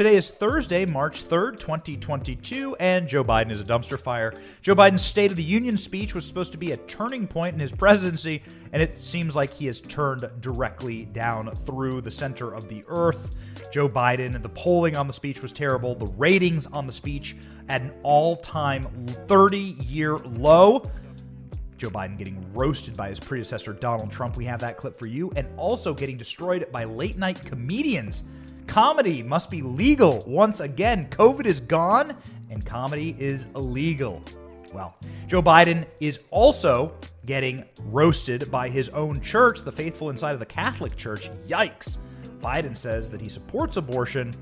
Today is Thursday, March 3rd, 2022, and Joe Biden is a dumpster fire. Joe Biden's State of the Union speech was supposed to be a turning point in his presidency, and it seems like he has turned directly down through the center of the earth. Joe Biden, the polling on the speech was terrible. The ratings on the speech at an all time 30 year low. Joe Biden getting roasted by his predecessor, Donald Trump. We have that clip for you. And also getting destroyed by late night comedians. Comedy must be legal once again. COVID is gone and comedy is illegal. Well, Joe Biden is also getting roasted by his own church, the faithful inside of the Catholic Church. Yikes. Biden says that he supports abortion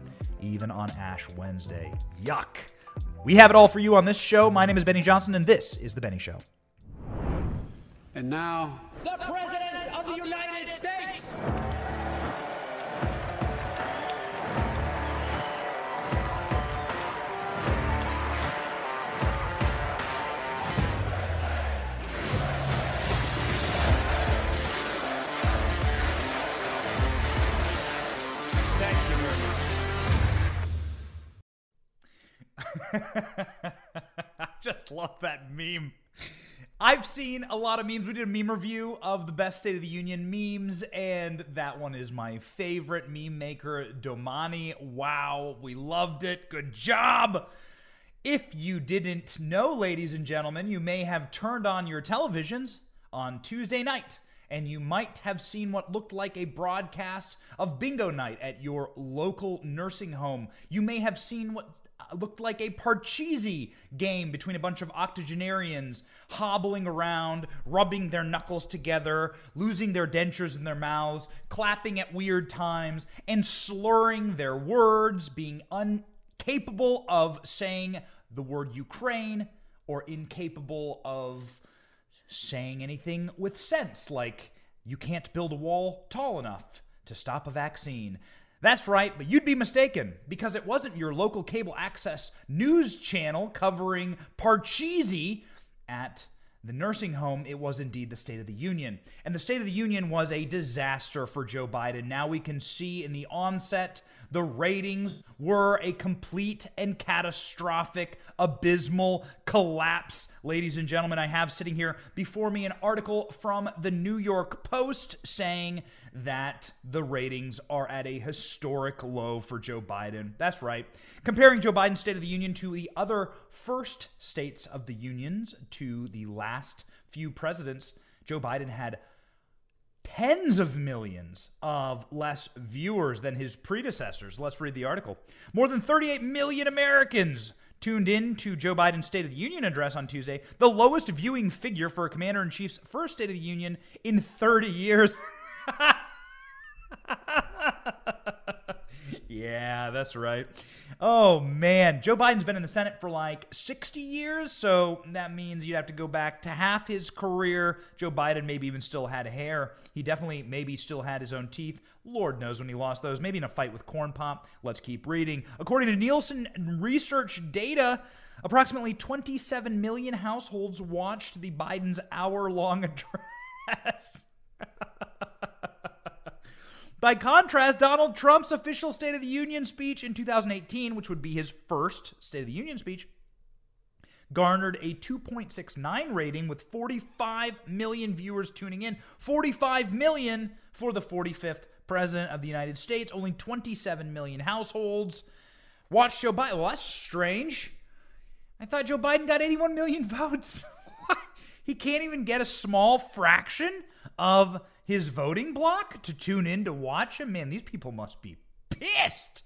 even on Ash Wednesday. Yuck. We have it all for you on this show. My name is Benny Johnson, and this is The Benny Show. And now, the President of the United States! I just love that meme. I've seen a lot of memes. We did a meme review of the best State of the Union memes, and that one is my favorite meme maker, Domani. Wow, we loved it. Good job. If you didn't know, ladies and gentlemen, you may have turned on your televisions on Tuesday night and you might have seen what looked like a broadcast of bingo night at your local nursing home. You may have seen what looked like a Parcheesi game between a bunch of octogenarians hobbling around, rubbing their knuckles together, losing their dentures in their mouths, clapping at weird times, and slurring their words, being incapable of saying the word Ukraine or incapable of saying anything with sense, like you can't build a wall tall enough to stop a vaccine. That's right, but you'd be mistaken because it wasn't your local cable access news channel covering Parcheesi at the nursing home. It was indeed the State of the Union. And the State of the Union was a disaster for Joe Biden. Now we can see in the onset the ratings were a complete and catastrophic, abysmal collapse. Ladies and gentlemen, I have sitting here before me an article from the New York Post saying that the ratings are at a historic low for Joe Biden. That's right. Comparing Joe Biden's State of the Union to the other first states of the unions to the last few presidents, Joe Biden had tens of millions of less viewers than his predecessors. Let's read the article. More than 38 million Americans tuned in to Joe Biden's State of the Union address on Tuesday, the lowest viewing figure for a commander in chief's first State of the Union in 30 years. yeah, that's right. Oh man, Joe Biden's been in the Senate for like 60 years, so that means you'd have to go back to half his career. Joe Biden maybe even still had hair. He definitely maybe still had his own teeth. Lord knows when he lost those. Maybe in a fight with Corn Pop. Let's keep reading. According to Nielsen research data, approximately 27 million households watched the Biden's hour-long address. By contrast, Donald Trump's official State of the Union speech in 2018, which would be his first State of the Union speech, garnered a 2.69 rating with 45 million viewers tuning in. 45 million for the 45th president of the United States, only 27 million households. Watch Joe Biden. Well, that's strange. I thought Joe Biden got 81 million votes. he can't even get a small fraction of his voting block to tune in to watch him? Man, these people must be pissed.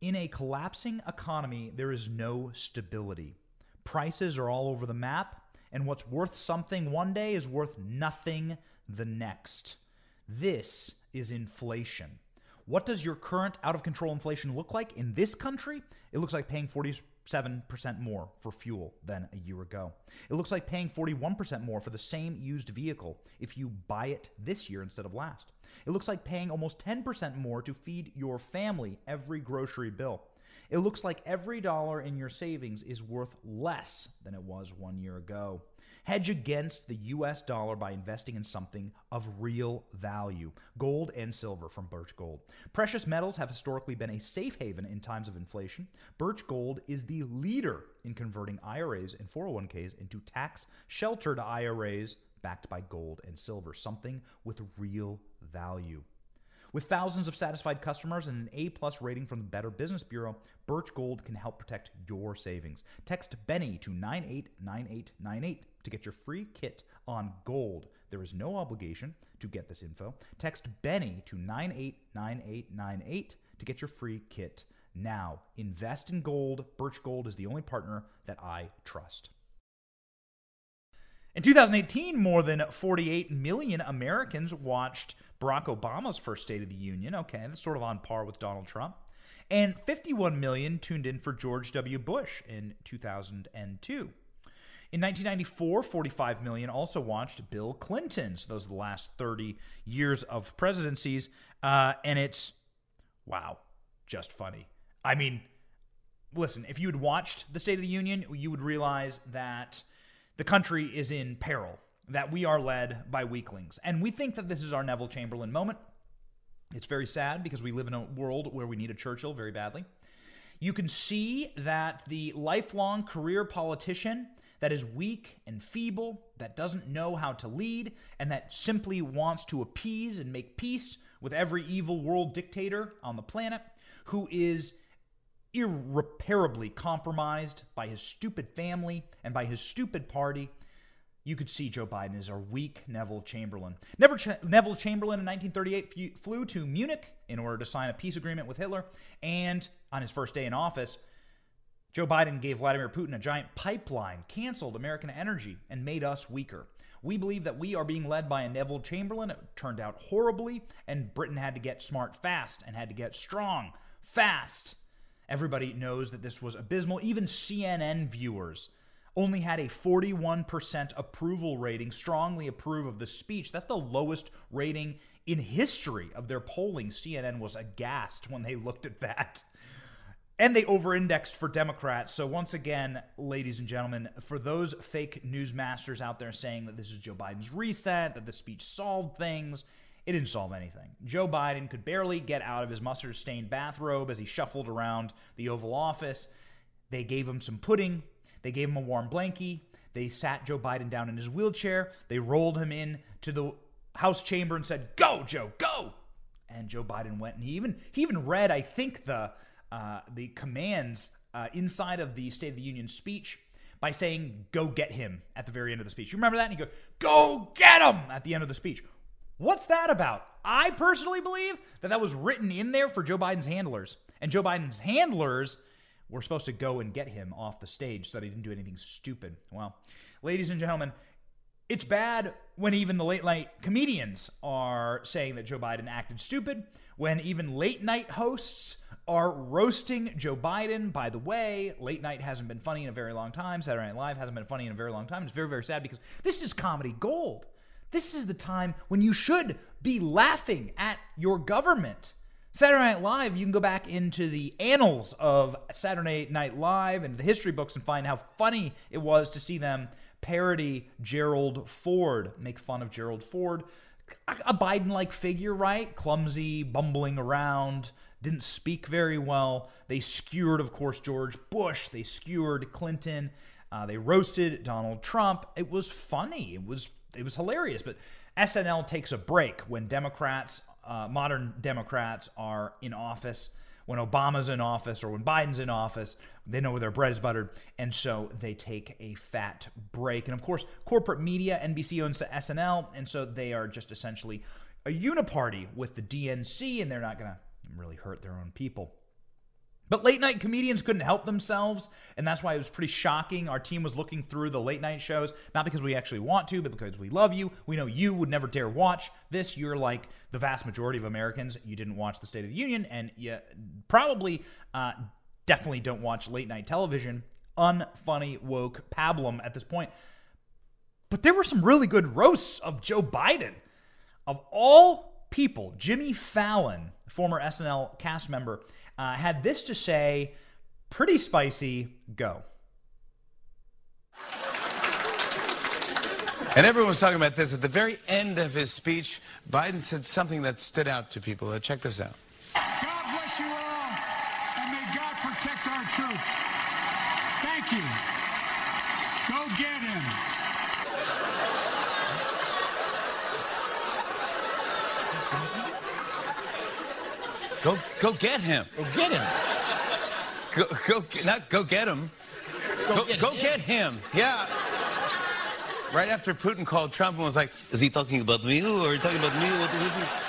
In a collapsing economy, there is no stability. Prices are all over the map, and what's worth something one day is worth nothing the next. This is inflation. What does your current out of control inflation look like in this country? It looks like paying 47% more for fuel than a year ago. It looks like paying 41% more for the same used vehicle if you buy it this year instead of last. It looks like paying almost 10% more to feed your family every grocery bill. It looks like every dollar in your savings is worth less than it was one year ago. Hedge against the US dollar by investing in something of real value gold and silver from Birch Gold. Precious metals have historically been a safe haven in times of inflation. Birch Gold is the leader in converting IRAs and 401ks into tax sheltered IRAs backed by gold and silver, something with real value. With thousands of satisfied customers and an A plus rating from the Better Business Bureau, Birch Gold can help protect your savings. Text Benny to 989898 to get your free kit on gold. There is no obligation to get this info. Text Benny to 989898 to get your free kit now. Invest in gold. Birch Gold is the only partner that I trust. In 2018, more than 48 million Americans watched Barack Obama's first State of the Union. Okay, that's sort of on par with Donald Trump. And 51 million tuned in for George W. Bush in 2002. In 1994, 45 million also watched Bill Clinton. So those are the last 30 years of presidencies. Uh, and it's, wow, just funny. I mean, listen, if you had watched the State of the Union, you would realize that the country is in peril, that we are led by weaklings. And we think that this is our Neville Chamberlain moment. It's very sad because we live in a world where we need a Churchill very badly. You can see that the lifelong career politician that is weak and feeble, that doesn't know how to lead, and that simply wants to appease and make peace with every evil world dictator on the planet, who is irreparably compromised by his stupid family and by his stupid party. You could see Joe Biden as a weak Neville Chamberlain. Neville, Chamberlain in 1938 flew to Munich in order to sign a peace agreement with Hitler. And on his first day in office, Joe Biden gave Vladimir Putin a giant pipeline, canceled American energy, and made us weaker. We believe that we are being led by a Neville Chamberlain. It turned out horribly, and Britain had to get smart fast and had to get strong fast. Everybody knows that this was abysmal. Even CNN viewers only had a 41% approval rating, strongly approve of the speech. That's the lowest rating in history of their polling. CNN was aghast when they looked at that. And they over indexed for Democrats. So, once again, ladies and gentlemen, for those fake newsmasters out there saying that this is Joe Biden's reset, that the speech solved things, it didn't solve anything. Joe Biden could barely get out of his mustard stained bathrobe as he shuffled around the Oval Office. They gave him some pudding, they gave him a warm blankie, they sat Joe Biden down in his wheelchair, they rolled him in to the House chamber and said, "Go, Joe, go!" And Joe Biden went and he even he even read, I think the uh, the commands uh, inside of the State of the Union speech by saying, "Go get him" at the very end of the speech. You remember that? And you go, "Go get him" at the end of the speech. What's that about? I personally believe that that was written in there for Joe Biden's handlers. And Joe Biden's handlers were supposed to go and get him off the stage so that he didn't do anything stupid. Well, ladies and gentlemen, it's bad when even the late night comedians are saying that Joe Biden acted stupid, when even late night hosts are roasting Joe Biden. By the way, late night hasn't been funny in a very long time. Saturday Night Live hasn't been funny in a very long time. It's very, very sad because this is comedy gold. This is the time when you should be laughing at your government. Saturday Night Live, you can go back into the annals of Saturday Night Live and the history books and find how funny it was to see them parody Gerald Ford, make fun of Gerald Ford. A Biden like figure, right? Clumsy, bumbling around, didn't speak very well. They skewered, of course, George Bush. They skewered Clinton. Uh, they roasted Donald Trump. It was funny. It was it was hilarious. But SNL takes a break when Democrats, uh, modern Democrats, are in office. When Obama's in office or when Biden's in office, they know where their bread is buttered, and so they take a fat break. And of course, corporate media, NBC owns SNL, and so they are just essentially a uniparty with the DNC, and they're not going to really hurt their own people. But late night comedians couldn't help themselves, and that's why it was pretty shocking. Our team was looking through the late night shows, not because we actually want to, but because we love you. We know you would never dare watch this. You're like the vast majority of Americans. You didn't watch the State of the Union, and you probably, uh, definitely don't watch late night television. Unfunny, woke pablum at this point. But there were some really good roasts of Joe Biden. Of all people, Jimmy Fallon, former SNL cast member, uh, had this to say pretty spicy go. And everyone was talking about this. At the very end of his speech, Biden said something that stood out to people. Uh, check this out. God bless you all, and may God protect our troops. Thank you. Go get him. Go, go get him. Go get him. Go, go, get- not go get him. Go, get go him. get him. Yeah. Right after Putin called Trump and was like, "Is he talking about me or are you talking about me?" What, what, what?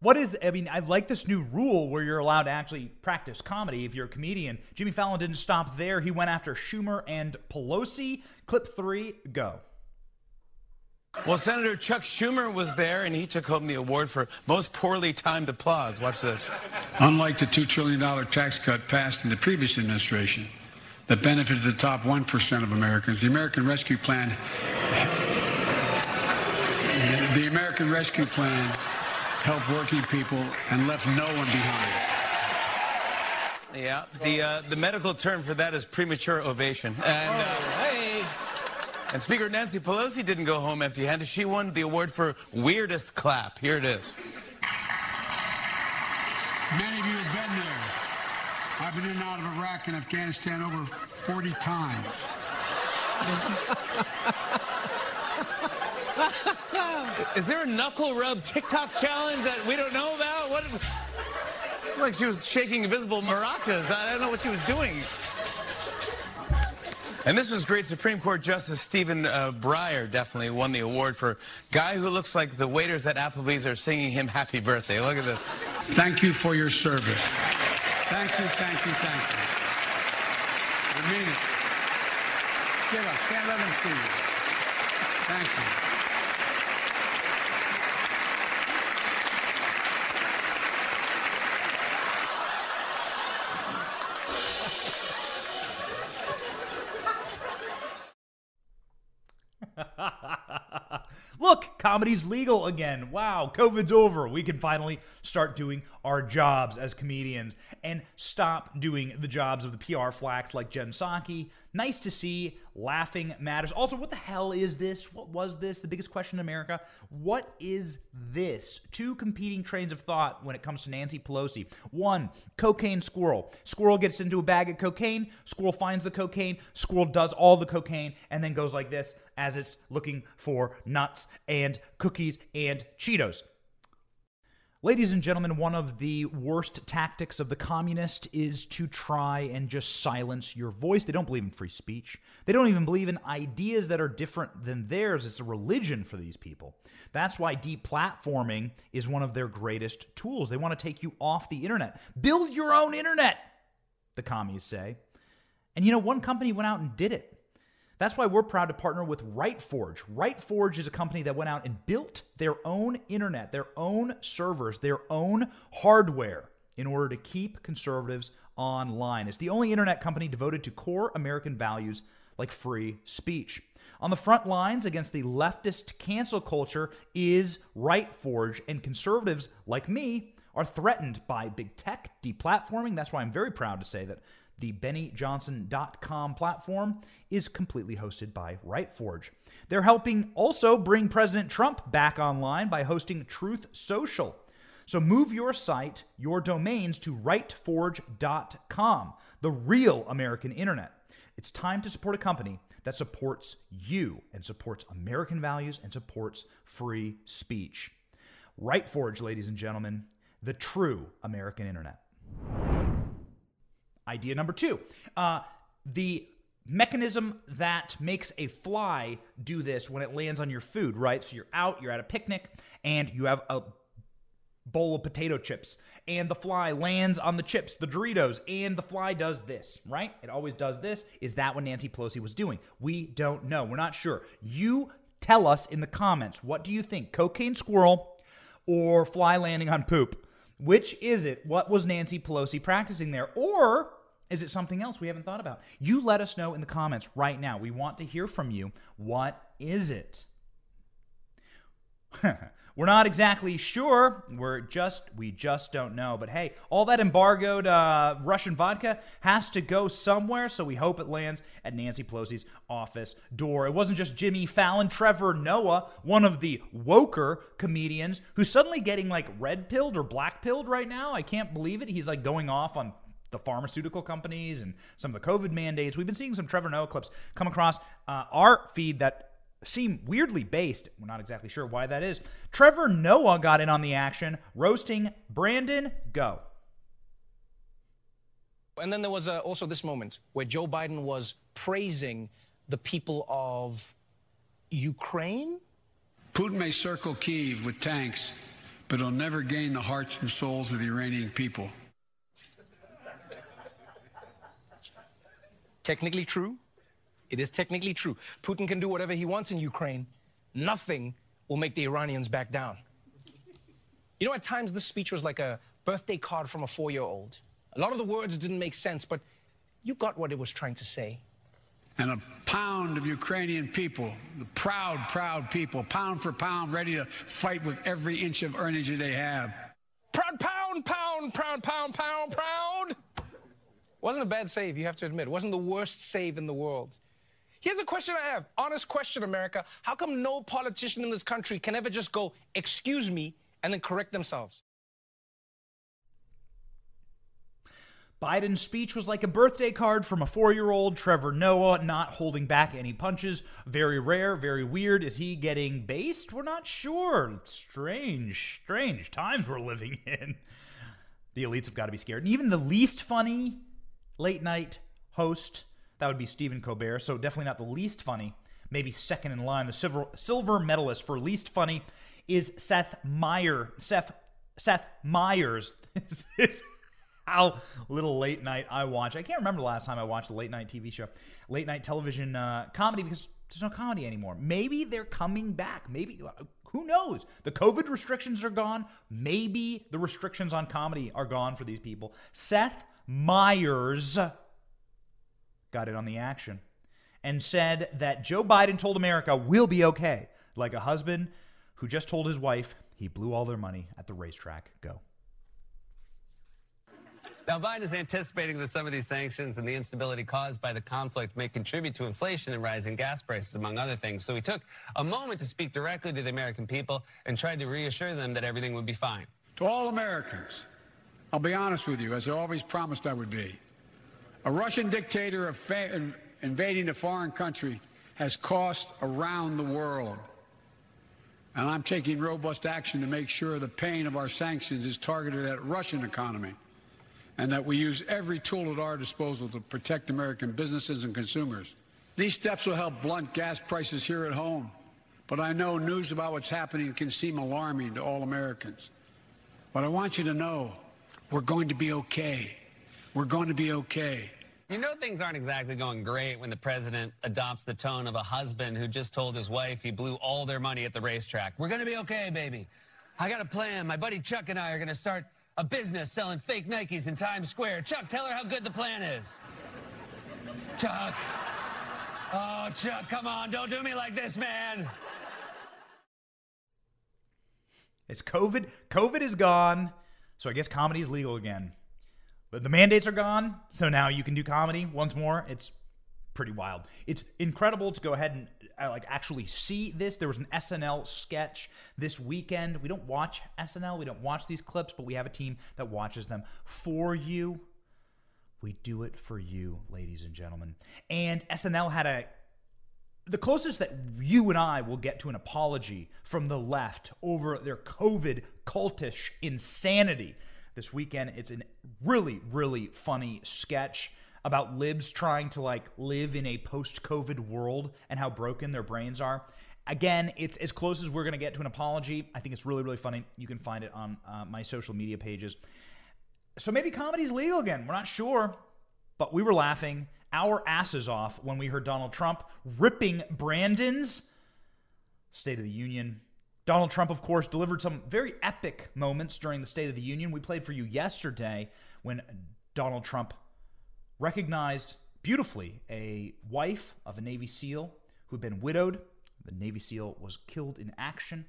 What is, I mean, I like this new rule where you're allowed to actually practice comedy if you're a comedian. Jimmy Fallon didn't stop there. He went after Schumer and Pelosi. Clip three, go. Well, Senator Chuck Schumer was there, and he took home the award for most poorly timed applause. Watch this. Unlike the $2 trillion tax cut passed in the previous administration that benefited the top 1% of Americans, the American Rescue Plan, the American Rescue Plan helped working people and left no one behind. Yeah, the uh, the medical term for that is premature ovation. And uh. And Speaker Nancy Pelosi didn't go home empty-handed. She won the award for weirdest clap. Here it is. Many of you have been there. I've been in and out of Iraq and Afghanistan over 40 times. Is there a knuckle rub TikTok challenge that we don't know about? What? Like she was shaking invisible maracas. I don't know what she was doing. And this was great. Supreme Court Justice Stephen uh, Breyer definitely won the award for guy who looks like the waiters at Applebee's are singing him happy birthday. Look at this. Thank you for your service. Thank you, thank you, thank you. I mean it. Get up. Can't let them see you. Thank you. Look, comedy's legal again. Wow, COVID's over. We can finally start doing our jobs as comedians and stop doing the jobs of the PR flacks like Jen Psaki. Nice to see. Laughing matters. Also, what the hell is this? What was this? The biggest question in America. What is this? Two competing trains of thought when it comes to Nancy Pelosi. One, cocaine squirrel. Squirrel gets into a bag of cocaine. Squirrel finds the cocaine. Squirrel does all the cocaine and then goes like this as it's looking for nuts and cookies and Cheetos. Ladies and gentlemen, one of the worst tactics of the communist is to try and just silence your voice. They don't believe in free speech. They don't even believe in ideas that are different than theirs. It's a religion for these people. That's why deplatforming is one of their greatest tools. They want to take you off the internet. Build your own internet, the commies say. And you know, one company went out and did it. That's why we're proud to partner with RightForge. RightForge is a company that went out and built their own internet, their own servers, their own hardware in order to keep conservatives online. It's the only internet company devoted to core American values like free speech. On the front lines against the leftist cancel culture is RightForge, and conservatives like me are threatened by big tech deplatforming. That's why I'm very proud to say that the BennyJohnson.com platform is completely hosted by RightForge. They're helping also bring President Trump back online by hosting Truth Social. So move your site, your domains to rightforge.com, the real American internet. It's time to support a company that supports you and supports American values and supports free speech. RightForge, ladies and gentlemen, the true American internet. Idea number two uh, the mechanism that makes a fly do this when it lands on your food, right? So you're out, you're at a picnic, and you have a bowl of potato chips, and the fly lands on the chips, the Doritos, and the fly does this, right? It always does this. Is that what Nancy Pelosi was doing? We don't know. We're not sure. You tell us in the comments what do you think? Cocaine squirrel or fly landing on poop? Which is it? What was Nancy Pelosi practicing there? Or is it something else we haven't thought about? You let us know in the comments right now. We want to hear from you. What is it? We're not exactly sure. We're just we just don't know. But hey, all that embargoed uh, Russian vodka has to go somewhere. So we hope it lands at Nancy Pelosi's office door. It wasn't just Jimmy Fallon, Trevor Noah, one of the woker comedians, who's suddenly getting like red pilled or black pilled right now. I can't believe it. He's like going off on the pharmaceutical companies and some of the COVID mandates. We've been seeing some Trevor Noah clips come across uh, our feed that seem weirdly based. We're not exactly sure why that is. Trevor Noah got in on the action, roasting Brandon Go. And then there was uh, also this moment where Joe Biden was praising the people of Ukraine. Putin may circle Kiev with tanks, but he'll never gain the hearts and souls of the Iranian people. Technically true. It is technically true. Putin can do whatever he wants in Ukraine. Nothing will make the Iranians back down. You know, at times this speech was like a birthday card from a four year old. A lot of the words didn't make sense, but you got what it was trying to say. And a pound of Ukrainian people, the proud, proud people, pound for pound, ready to fight with every inch of energy they have. Proud pound, pound, pound, pound, pound, pound. Wasn't a bad save, you have to admit. It wasn't the worst save in the world. Here's a question I have. Honest question, America. How come no politician in this country can ever just go, excuse me, and then correct themselves? Biden's speech was like a birthday card from a four year old Trevor Noah, not holding back any punches. Very rare, very weird. Is he getting based? We're not sure. Strange, strange times we're living in. The elites have got to be scared. And even the least funny late night host that would be Stephen Colbert. So definitely not the least funny. Maybe second in line. The silver silver medalist for least funny is Seth Meyer. Seth Seth Meyers. this is how little late night I watch. I can't remember the last time I watched a late night TV show, late night television uh, comedy because there's no comedy anymore. Maybe they're coming back. Maybe who knows? The COVID restrictions are gone. Maybe the restrictions on comedy are gone for these people. Seth Meyers got it on the action and said that Joe Biden told America we'll be okay, like a husband who just told his wife he blew all their money at the racetrack. Go. Now, Biden is anticipating that some of these sanctions and the instability caused by the conflict may contribute to inflation and rising gas prices, among other things. So he took a moment to speak directly to the American people and tried to reassure them that everything would be fine. To all Americans, I'll be honest with you, as I always promised I would be. A Russian dictator invading a foreign country has cost around the world. And I'm taking robust action to make sure the pain of our sanctions is targeted at Russian economy and that we use every tool at our disposal to protect American businesses and consumers. These steps will help blunt gas prices here at home, but I know news about what's happening can seem alarming to all Americans. But I want you to know we're going to be okay. We're going to be okay. You know things aren't exactly going great when the president adopts the tone of a husband who just told his wife he blew all their money at the racetrack. We're going to be okay, baby. I got a plan. My buddy Chuck and I are going to start a business selling fake Nikes in Times Square. Chuck, tell her how good the plan is. Chuck. Oh, Chuck, come on. Don't do me like this, man. It's COVID. COVID is gone. So I guess comedy is legal again. But the mandates are gone, so now you can do comedy once more. It's pretty wild. It's incredible to go ahead and uh, like actually see this. There was an SNL sketch this weekend. We don't watch SNL, we don't watch these clips, but we have a team that watches them for you. We do it for you, ladies and gentlemen. And SNL had a the closest that you and I will get to an apology from the left over their COVID cultish insanity this weekend. It's a really, really funny sketch about libs trying to like live in a post-COVID world and how broken their brains are. Again, it's as close as we're going to get to an apology. I think it's really, really funny. You can find it on uh, my social media pages. So maybe comedy's legal again. We're not sure, but we were laughing our asses off when we heard Donald Trump ripping Brandon's State of the Union. Donald Trump, of course, delivered some very epic moments during the State of the Union. We played for you yesterday when Donald Trump recognized beautifully a wife of a Navy SEAL who'd been widowed. The Navy SEAL was killed in action.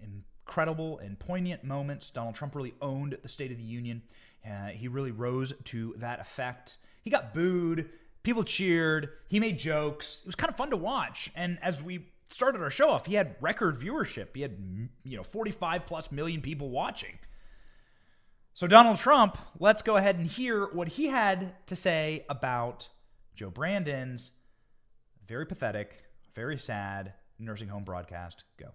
Incredible and poignant moments. Donald Trump really owned the State of the Union. Uh, he really rose to that effect. He got booed. People cheered. He made jokes. It was kind of fun to watch. And as we started our show off, he had record viewership. He had, you know, 45 plus million people watching. So, Donald Trump, let's go ahead and hear what he had to say about Joe Brandon's very pathetic, very sad nursing home broadcast. Go.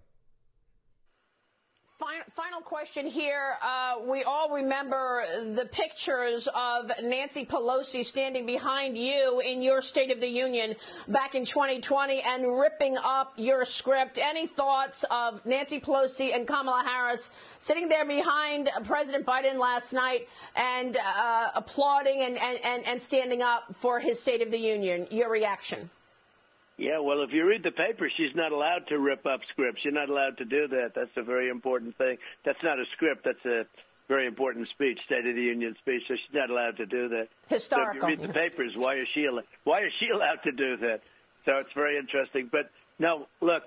Final question here. Uh, we all remember the pictures of Nancy Pelosi standing behind you in your State of the Union back in 2020 and ripping up your script. Any thoughts of Nancy Pelosi and Kamala Harris sitting there behind President Biden last night and uh, applauding and, and, and standing up for his State of the Union? Your reaction? Yeah, well, if you read the paper, she's not allowed to rip up scripts. You're not allowed to do that. That's a very important thing. That's not a script. That's a very important speech, State of the Union speech. So she's not allowed to do that. Historical. So if you read the papers, why is she why is she allowed to do that? So it's very interesting. But no, look,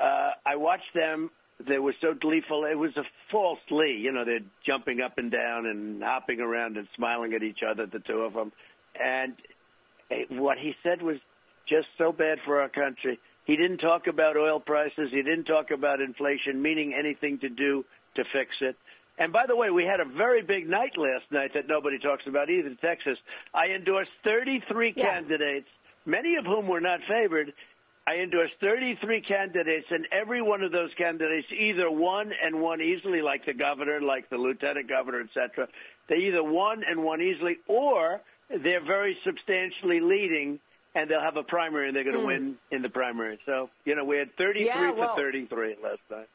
uh, I watched them. They were so gleeful. It was a false Lee. You know, they're jumping up and down and hopping around and smiling at each other, the two of them. And what he said was just so bad for our country. He didn't talk about oil prices. He didn't talk about inflation, meaning anything to do to fix it. And by the way, we had a very big night last night that nobody talks about either, Texas. I endorsed 33 yeah. candidates, many of whom were not favored. I endorsed 33 candidates, and every one of those candidates either won and won easily, like the governor, like the lieutenant governor, etc. They either won and won easily, or they're very substantially leading – and they'll have a primary and they're going to mm. win in the primary. So, you know, we had 33 yeah, well, 33 last time.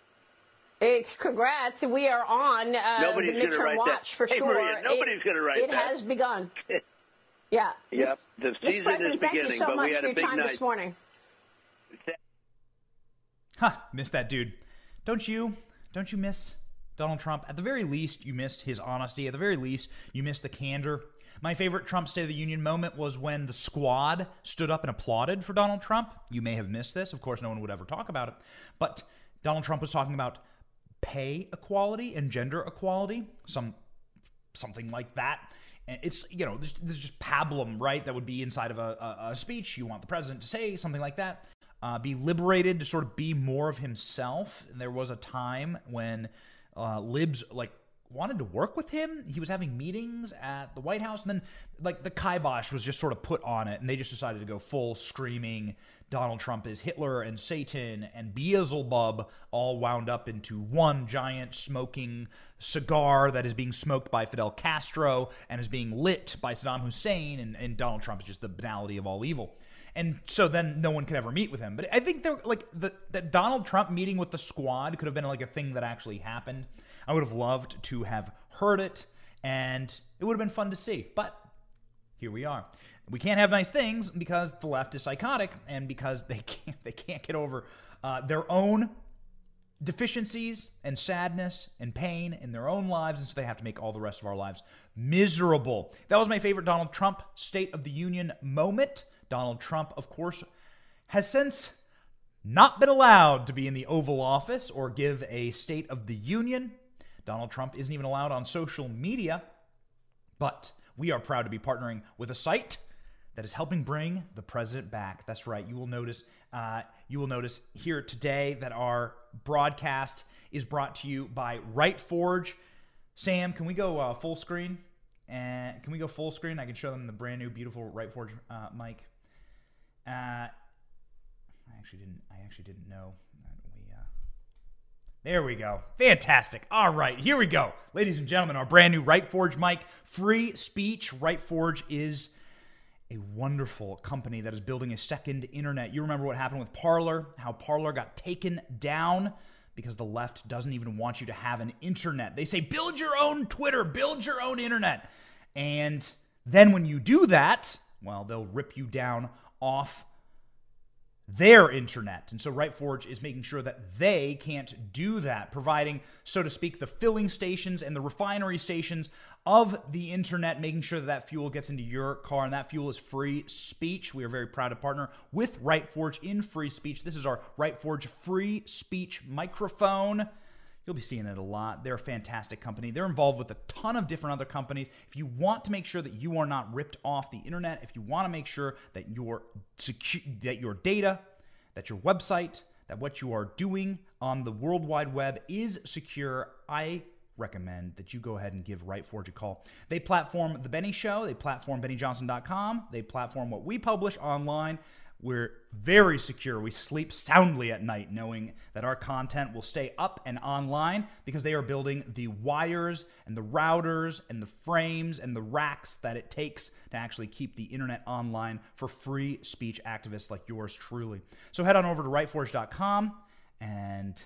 It's congrats. We are on uh, the midterm watch that. for hey, sure. Maria, nobody's going to write it that. It has begun. yeah. Yep. The season President, is beginning, thank you so but much we had for your a big time night. this morning. Huh, miss that dude. Don't you? Don't you miss Donald Trump? At the very least, you missed his honesty. At the very least, you missed the candor my favorite Trump State of the Union moment was when the squad stood up and applauded for Donald Trump. You may have missed this. Of course, no one would ever talk about it. But Donald Trump was talking about pay equality and gender equality, some something like that. And it's, you know, there's, there's just pablum, right? That would be inside of a, a, a speech. You want the president to say something like that. Uh, be liberated to sort of be more of himself. And there was a time when uh, libs like wanted to work with him. He was having meetings at the White House, and then like the kibosh was just sort of put on it, and they just decided to go full screaming. Donald Trump is Hitler and Satan and Beelzebub, all wound up into one giant smoking cigar that is being smoked by Fidel Castro and is being lit by Saddam Hussein, and, and Donald Trump is just the banality of all evil. And so then no one could ever meet with him. But I think there like the that Donald Trump meeting with the squad could have been like a thing that actually happened. I would have loved to have heard it, and it would have been fun to see. But here we are. We can't have nice things because the left is psychotic, and because they can't they can't get over uh, their own deficiencies and sadness and pain in their own lives, and so they have to make all the rest of our lives miserable. That was my favorite Donald Trump State of the Union moment. Donald Trump, of course, has since not been allowed to be in the Oval Office or give a State of the Union. Donald Trump isn't even allowed on social media, but we are proud to be partnering with a site that is helping bring the president back. That's right. You will notice. Uh, you will notice here today that our broadcast is brought to you by Right Forge. Sam, can we go uh, full screen? And can we go full screen? I can show them the brand new, beautiful Right Forge uh, mic. Uh, I actually didn't. I actually didn't know there we go. Fantastic. All right, here we go. Ladies and gentlemen, our brand new Right Forge mic, free speech. Right Forge is a wonderful company that is building a second internet. You remember what happened with Parler, how Parler got taken down because the left doesn't even want you to have an internet. They say, build your own Twitter, build your own internet. And then when you do that, well, they'll rip you down off their internet. And so RightForge is making sure that they can't do that, providing, so to speak, the filling stations and the refinery stations of the internet, making sure that that fuel gets into your car. And that fuel is free speech. We are very proud to partner with RightForge in free speech. This is our RightForge free speech microphone. You'll be seeing it a lot. They're a fantastic company. They're involved with a ton of different other companies. If you want to make sure that you are not ripped off the internet, if you want to make sure that your secu- that your data, that your website, that what you are doing on the World Wide Web is secure, I recommend that you go ahead and give Rightforge a call. They platform The Benny Show, they platform BennyJohnson.com, they platform what we publish online. We're very secure. We sleep soundly at night knowing that our content will stay up and online because they are building the wires and the routers and the frames and the racks that it takes to actually keep the internet online for free speech activists like yours truly. So head on over to rightforge.com and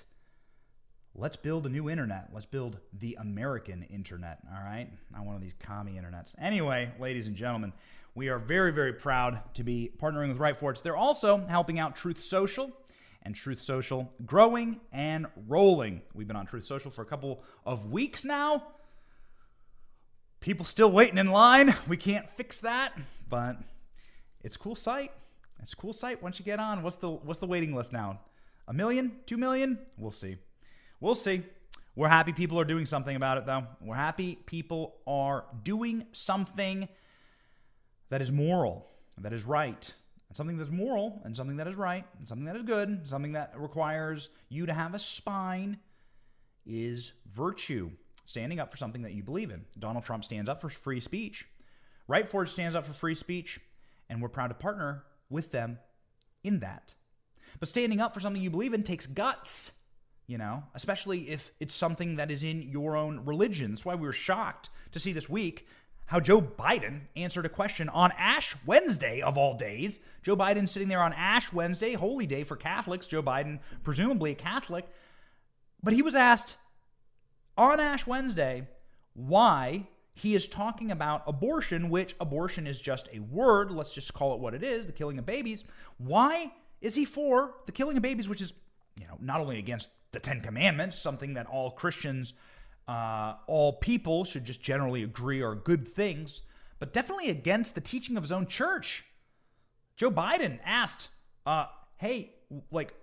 let's build a new internet. Let's build the American internet, all right? Not one of these commie internets. Anyway, ladies and gentlemen, we are very, very proud to be partnering with RightForge. They're also helping out Truth Social and Truth Social growing and rolling. We've been on Truth Social for a couple of weeks now. People still waiting in line. We can't fix that, but it's a cool site. It's a cool site once you get on. What's the what's the waiting list now? A million? Two million? We'll see. We'll see. We're happy people are doing something about it, though. We're happy people are doing something that is moral, that is right, and something that's moral, and something that is right, and something that is good, something that requires you to have a spine is virtue. Standing up for something that you believe in. Donald Trump stands up for free speech. Rightforge stands up for free speech, and we're proud to partner with them in that. But standing up for something you believe in takes guts, you know, especially if it's something that is in your own religion. That's why we were shocked to see this week how Joe Biden answered a question on Ash Wednesday, of all days. Joe Biden sitting there on Ash Wednesday, holy day for Catholics. Joe Biden, presumably a Catholic. But he was asked on Ash Wednesday why he is talking about abortion, which abortion is just a word. Let's just call it what it is the killing of babies. Why is he for the killing of babies, which is, you know, not only against the Ten Commandments, something that all Christians uh, all people should just generally agree are good things, but definitely against the teaching of his own church. Joe Biden asked, uh, "Hey, like,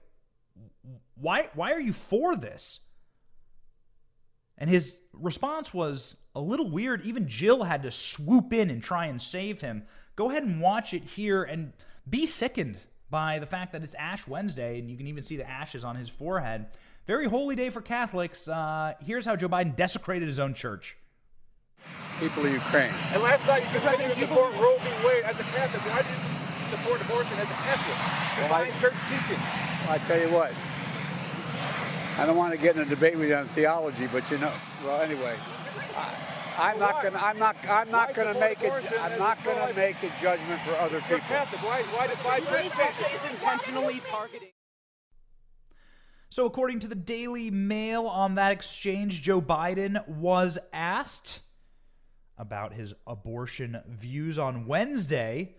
why why are you for this?" And his response was a little weird. Even Jill had to swoop in and try and save him. Go ahead and watch it here and be sickened by the fact that it's Ash Wednesday, and you can even see the ashes on his forehead. Very holy day for Catholics. Uh, here's how Joe Biden desecrated his own church. People of Ukraine. And last night you said you support Roe v. Wade as a Catholic. Why do you support abortion as a Catholic? Well, church teaching. I tell you what, I don't want to get in a debate with you on theology, but you know, well, anyway, I, am not gonna, I'm not, I'm not gonna make it, I'm not gonna make a judgment for other people. Catholic. Why, why did why is intentionally targeting. So, according to the Daily Mail, on that exchange, Joe Biden was asked about his abortion views on Wednesday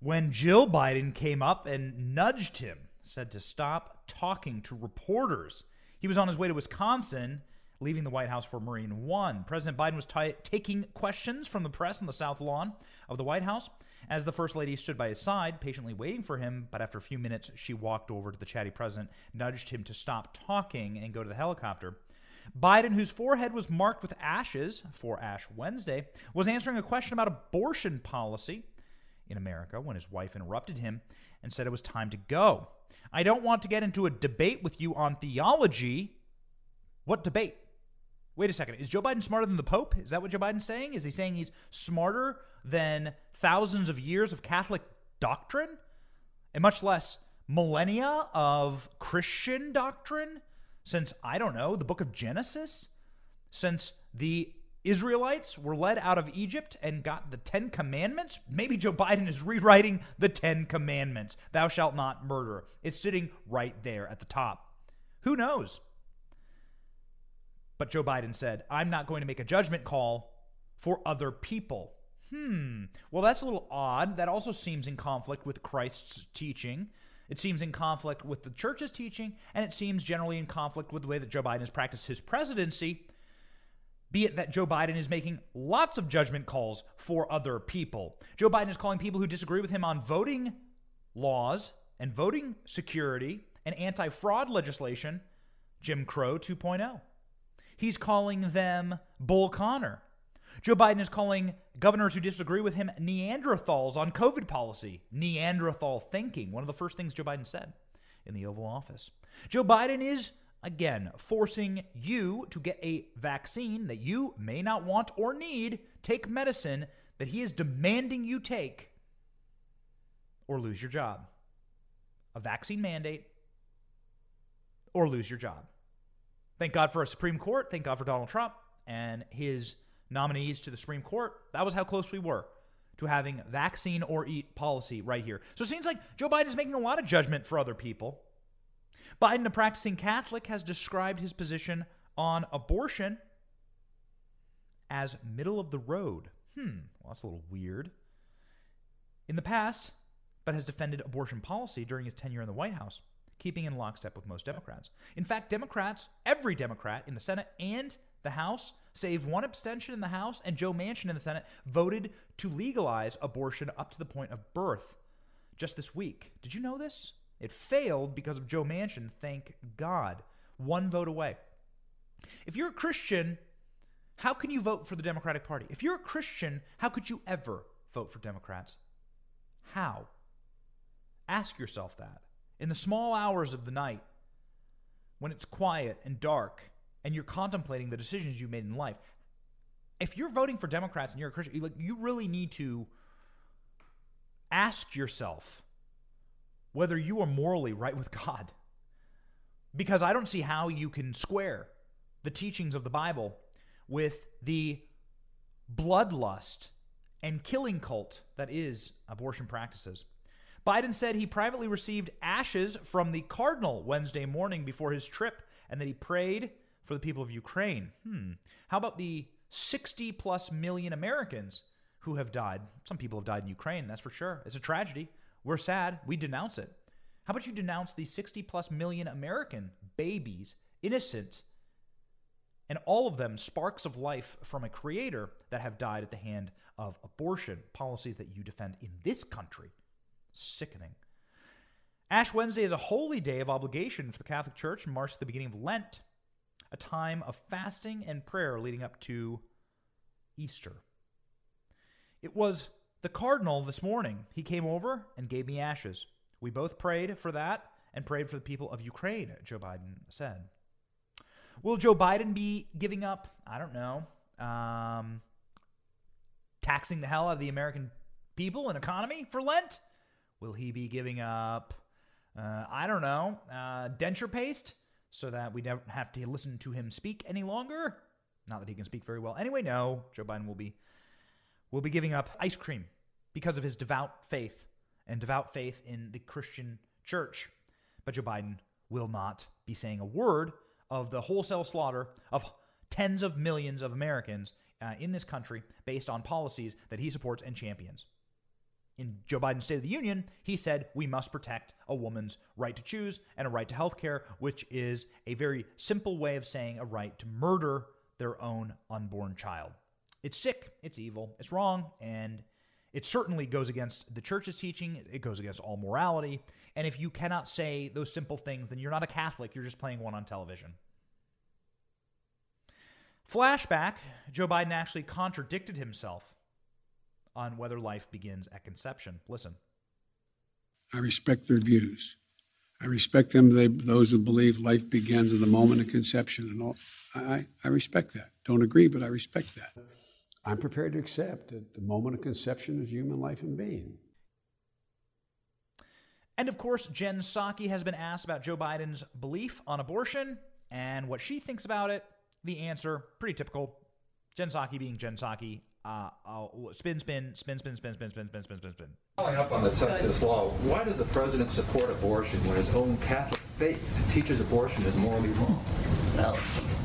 when Jill Biden came up and nudged him, said to stop talking to reporters. He was on his way to Wisconsin, leaving the White House for Marine One. President Biden was t- taking questions from the press on the South Lawn of the White House as the First Lady stood by his side, patiently waiting for him, but after a few minutes, she walked over to the chatty president, nudged him to stop talking, and go to the helicopter. Biden, whose forehead was marked with ashes for Ash Wednesday, was answering a question about abortion policy in America when his wife interrupted him and said it was time to go. I don't want to get into a debate with you on theology. What debate? Wait a second. Is Joe Biden smarter than the Pope? Is that what Joe Biden's saying? Is he saying he's smarter than thousands of years of Catholic doctrine, and much less millennia of Christian doctrine since, I don't know, the book of Genesis? Since the Israelites were led out of Egypt and got the Ten Commandments? Maybe Joe Biden is rewriting the Ten Commandments. Thou shalt not murder. It's sitting right there at the top. Who knows? But Joe Biden said, I'm not going to make a judgment call for other people. Hmm. Well, that's a little odd. That also seems in conflict with Christ's teaching. It seems in conflict with the church's teaching, and it seems generally in conflict with the way that Joe Biden has practiced his presidency. Be it that Joe Biden is making lots of judgment calls for other people. Joe Biden is calling people who disagree with him on voting laws and voting security and anti fraud legislation Jim Crow 2.0. He's calling them Bull Connor. Joe Biden is calling governors who disagree with him Neanderthals on COVID policy. Neanderthal thinking, one of the first things Joe Biden said in the Oval Office. Joe Biden is, again, forcing you to get a vaccine that you may not want or need, take medicine that he is demanding you take, or lose your job. A vaccine mandate, or lose your job. Thank God for a Supreme Court. Thank God for Donald Trump and his nominees to the Supreme Court. That was how close we were to having vaccine or eat policy right here. So it seems like Joe Biden is making a lot of judgment for other people. Biden, a practicing Catholic, has described his position on abortion as middle of the road. Hmm, well, that's a little weird. In the past, but has defended abortion policy during his tenure in the White House, keeping in lockstep with most Democrats. In fact, Democrats, every Democrat in the Senate and the House, save one abstention in the House and Joe Manchin in the Senate, voted to legalize abortion up to the point of birth just this week. Did you know this? It failed because of Joe Manchin, thank God. One vote away. If you're a Christian, how can you vote for the Democratic Party? If you're a Christian, how could you ever vote for Democrats? How? Ask yourself that. In the small hours of the night, when it's quiet and dark, and you're contemplating the decisions you made in life, if you're voting for Democrats and you're a Christian, you, you really need to ask yourself whether you are morally right with God. Because I don't see how you can square the teachings of the Bible with the bloodlust and killing cult that is abortion practices. Biden said he privately received ashes from the cardinal Wednesday morning before his trip and that he prayed for the people of Ukraine. Hmm. How about the 60 plus million Americans who have died? Some people have died in Ukraine, that's for sure. It's a tragedy. We're sad. We denounce it. How about you denounce the 60 plus million American babies, innocent, and all of them sparks of life from a creator that have died at the hand of abortion policies that you defend in this country? Sickening. Ash Wednesday is a holy day of obligation for the Catholic Church and marks the beginning of Lent, a time of fasting and prayer leading up to Easter. It was the cardinal this morning. He came over and gave me ashes. We both prayed for that and prayed for the people of Ukraine, Joe Biden said. Will Joe Biden be giving up, I don't know, um, taxing the hell out of the American people and economy for Lent? Will he be giving up, uh, I don't know, uh, denture paste so that we don't have to listen to him speak any longer? Not that he can speak very well. Anyway, no, Joe Biden will be will be giving up ice cream because of his devout faith and devout faith in the Christian church. But Joe Biden will not be saying a word of the wholesale slaughter of tens of millions of Americans uh, in this country based on policies that he supports and champions. In Joe Biden's State of the Union, he said we must protect a woman's right to choose and a right to health care, which is a very simple way of saying a right to murder their own unborn child. It's sick, it's evil, it's wrong, and it certainly goes against the church's teaching. It goes against all morality. And if you cannot say those simple things, then you're not a Catholic. You're just playing one on television. Flashback Joe Biden actually contradicted himself on whether life begins at conception. Listen. I respect their views. I respect them, they, those who believe life begins at the moment of conception. And all. I, I respect that. Don't agree, but I respect that. I'm prepared to accept that the moment of conception is human life and being. And of course, Jen Psaki has been asked about Joe Biden's belief on abortion and what she thinks about it. The answer, pretty typical. Jen Psaki being Jen Psaki. Uh, spin, spin, spin, spin, spin, spin, spin, spin, spin, spin, spin. Following up on the Texas law, why does the president support abortion when his own Catholic faith teaches abortion is morally wrong? Well,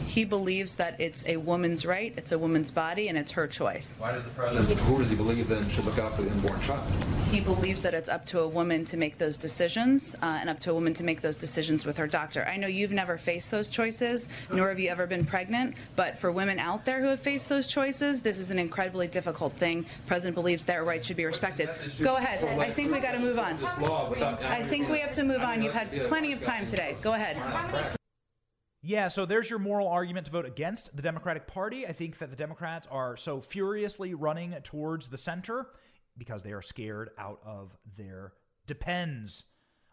he believes that it's a woman's right, it's a woman's body, and it's her choice. Why does the president, who does he believe then should look out for the unborn child? He believes that it's up to a woman to make those decisions uh, and up to a woman to make those decisions with her doctor. I know you've never faced those choices, nor have you ever been pregnant, but for women out there who have faced those choices, this is an incredibly difficult thing. The president believes their rights should be respected. Go ahead. I think we got to move on. I think we have to move on. You've had plenty of time today. Go ahead. Yeah, so there's your moral argument to vote against the Democratic Party. I think that the Democrats are so furiously running towards the center because they are scared out of their depends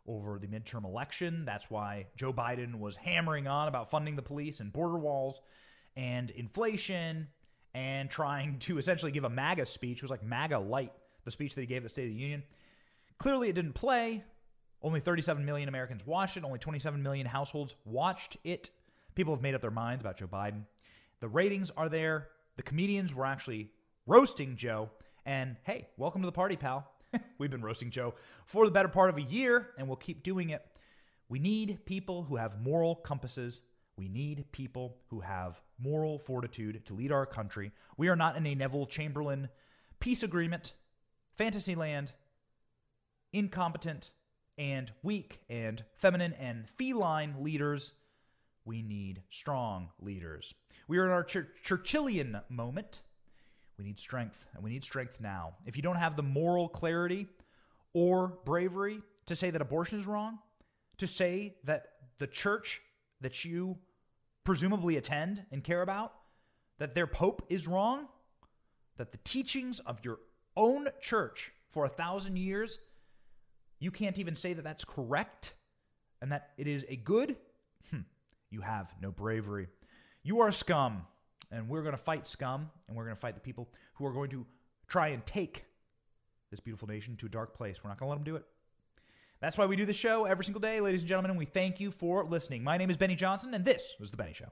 over the midterm election. That's why Joe Biden was hammering on about funding the police and border walls and inflation and trying to essentially give a MAGA speech. It was like MAGA light, the speech that he gave at the State of the Union. Clearly, it didn't play. Only 37 million Americans watched it. Only 27 million households watched it. People have made up their minds about Joe Biden. The ratings are there. The comedians were actually roasting Joe. And hey, welcome to the party, pal. We've been roasting Joe for the better part of a year, and we'll keep doing it. We need people who have moral compasses. We need people who have moral fortitude to lead our country. We are not in a Neville Chamberlain peace agreement, fantasy land, incompetent and weak and feminine and feline leaders. We need strong leaders. We are in our Chur- Churchillian moment. We need strength, and we need strength now. If you don't have the moral clarity or bravery to say that abortion is wrong, to say that the church that you presumably attend and care about, that their pope is wrong, that the teachings of your own church for a thousand years, you can't even say that that's correct and that it is a good, hmm, you have no bravery. You are scum, and we're going to fight scum, and we're going to fight the people who are going to try and take this beautiful nation to a dark place. We're not going to let them do it. That's why we do the show every single day, ladies and gentlemen, and we thank you for listening. My name is Benny Johnson, and this was The Benny Show.